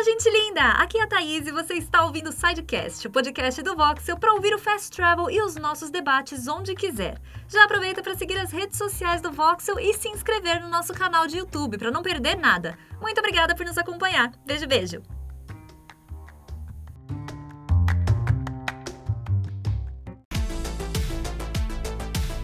Fala, gente linda! Aqui é a Thaís e você está ouvindo o Sidecast, o podcast do Voxel para ouvir o Fast Travel e os nossos debates onde quiser. Já aproveita para seguir as redes sociais do Voxel e se inscrever no nosso canal de YouTube para não perder nada. Muito obrigada por nos acompanhar. Beijo, beijo!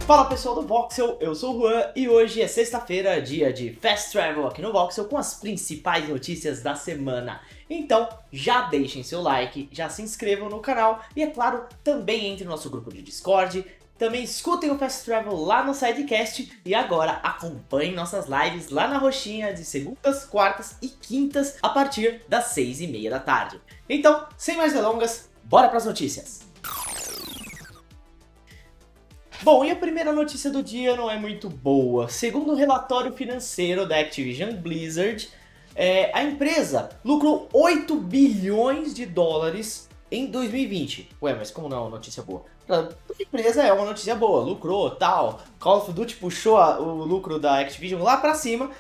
Fala pessoal do Voxel, eu sou o Juan e hoje é sexta-feira, dia de Fast Travel aqui no Voxel com as principais notícias da semana. Então já deixem seu like, já se inscrevam no canal e é claro, também entre no nosso grupo de Discord, também escutem o Fast Travel lá no Sidecast e agora acompanhem nossas lives lá na roxinha de segundas, quartas e quintas a partir das seis e meia da tarde. Então, sem mais delongas, bora para as notícias! Bom, e a primeira notícia do dia não é muito boa. Segundo o relatório financeiro da Activision Blizzard, é, a empresa lucrou 8 bilhões de dólares em 2020. Ué, mas como não é uma notícia boa? Pra empresa é uma notícia boa, lucrou, tal. Call of Duty puxou a, o lucro da Activision lá pra cima.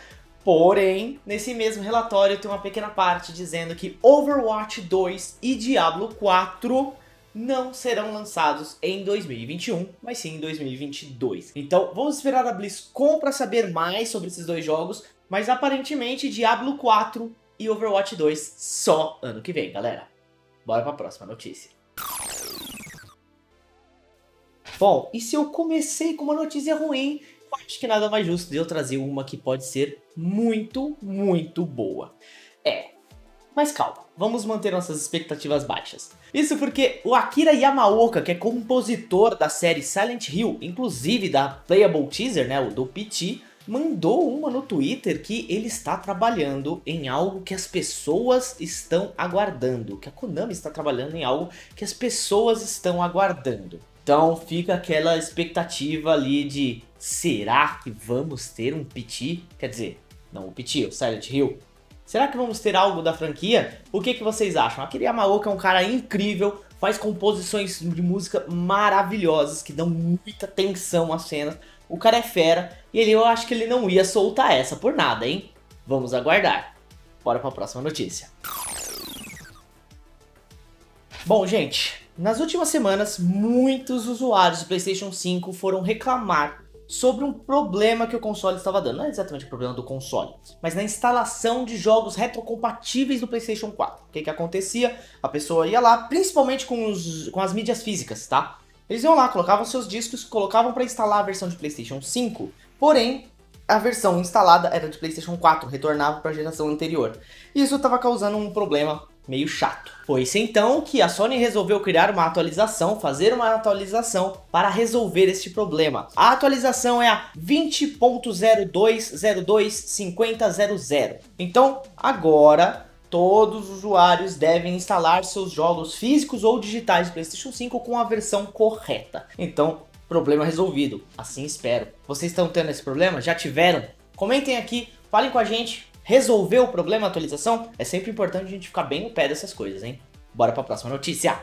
Porém, nesse mesmo relatório tem uma pequena parte dizendo que Overwatch 2 e Diablo 4 não serão lançados em 2021, mas sim em 2022. Então vamos esperar a BlizzCon para saber mais sobre esses dois jogos, mas aparentemente Diablo 4 e Overwatch 2 só ano que vem, galera. Bora para a próxima notícia. Bom, e se eu comecei com uma notícia ruim, acho que nada mais justo de eu trazer uma que pode ser muito, muito boa. É, mas calma, vamos manter nossas expectativas baixas. Isso porque o Akira Yamaoka, que é compositor da série Silent Hill, inclusive da Playable Teaser, né, o do PT, mandou uma no Twitter que ele está trabalhando em algo que as pessoas estão aguardando, que a Konami está trabalhando em algo que as pessoas estão aguardando. Então fica aquela expectativa ali de será que vamos ter um PT? Quer dizer, não o PT, o Silent Hill, Será que vamos ter algo da franquia? O que, que vocês acham? Akira Yamaoka é um cara incrível, faz composições de música maravilhosas que dão muita tensão às cenas. O cara é fera e ele, eu acho que ele não ia soltar essa por nada, hein? Vamos aguardar. Bora para a próxima notícia. Bom, gente, nas últimas semanas, muitos usuários do PlayStation 5 foram reclamar sobre um problema que o console estava dando. Não é exatamente o problema do console, mas na instalação de jogos retrocompatíveis do PlayStation 4. O que, que acontecia? A pessoa ia lá, principalmente com, os, com as mídias físicas, tá? Eles iam lá, colocavam seus discos, colocavam para instalar a versão de PlayStation 5, porém a versão instalada era de PlayStation 4, retornava para a geração anterior. E isso estava causando um problema meio chato. Foi-se então que a Sony resolveu criar uma atualização, fazer uma atualização para resolver este problema. A atualização é a 20.02025000. Então, agora todos os usuários devem instalar seus jogos físicos ou digitais de PlayStation 5 com a versão correta. Então, problema resolvido. Assim espero. Vocês estão tendo esse problema? Já tiveram? Comentem aqui, falem com a gente resolveu o problema atualização, é sempre importante a gente ficar bem no pé dessas coisas, hein? Bora para a próxima notícia.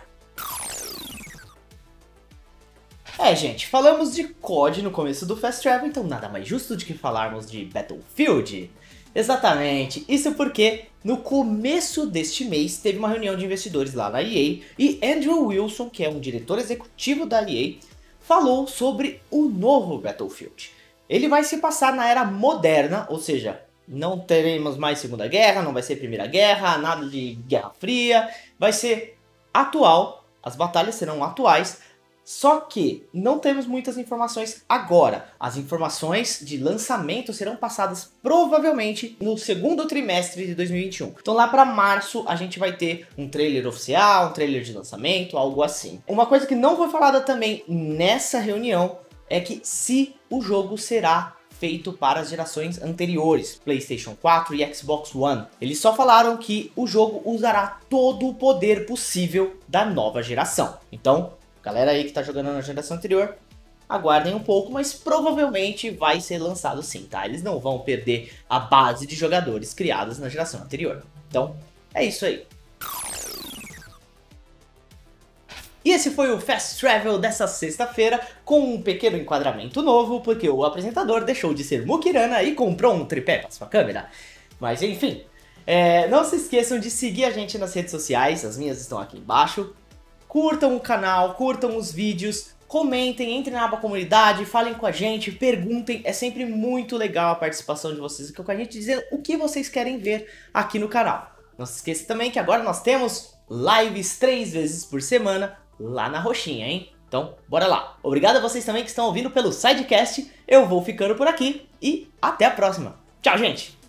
É, gente, falamos de COD no começo do Fast Travel, então nada mais justo do que falarmos de Battlefield. Exatamente, isso porque no começo deste mês teve uma reunião de investidores lá na EA e Andrew Wilson, que é um diretor executivo da EA, falou sobre o novo Battlefield. Ele vai se passar na era moderna, ou seja, não teremos mais Segunda Guerra, não vai ser Primeira Guerra, nada de Guerra Fria. Vai ser atual, as batalhas serão atuais. Só que não temos muitas informações agora. As informações de lançamento serão passadas provavelmente no segundo trimestre de 2021. Então lá para março a gente vai ter um trailer oficial, um trailer de lançamento, algo assim. Uma coisa que não foi falada também nessa reunião é que se o jogo será feito para as gerações anteriores, PlayStation 4 e Xbox One. Eles só falaram que o jogo usará todo o poder possível da nova geração. Então, galera aí que está jogando na geração anterior, aguardem um pouco, mas provavelmente vai ser lançado sim, tá? Eles não vão perder a base de jogadores criados na geração anterior. Então, é isso aí. Esse foi o Fast Travel dessa sexta-feira, com um pequeno enquadramento novo, porque o apresentador deixou de ser Mukirana e comprou um tripé para sua câmera. Mas enfim. É, não se esqueçam de seguir a gente nas redes sociais, as minhas estão aqui embaixo. Curtam o canal, curtam os vídeos, comentem, entrem na aba comunidade, falem com a gente, perguntem. É sempre muito legal a participação de vocês aqui com a gente, dizendo o que vocês querem ver aqui no canal. Não se esqueça também que agora nós temos lives três vezes por semana lá na roxinha, hein? Então, bora lá. Obrigado a vocês também que estão ouvindo pelo Sidecast. Eu vou ficando por aqui e até a próxima. Tchau, gente!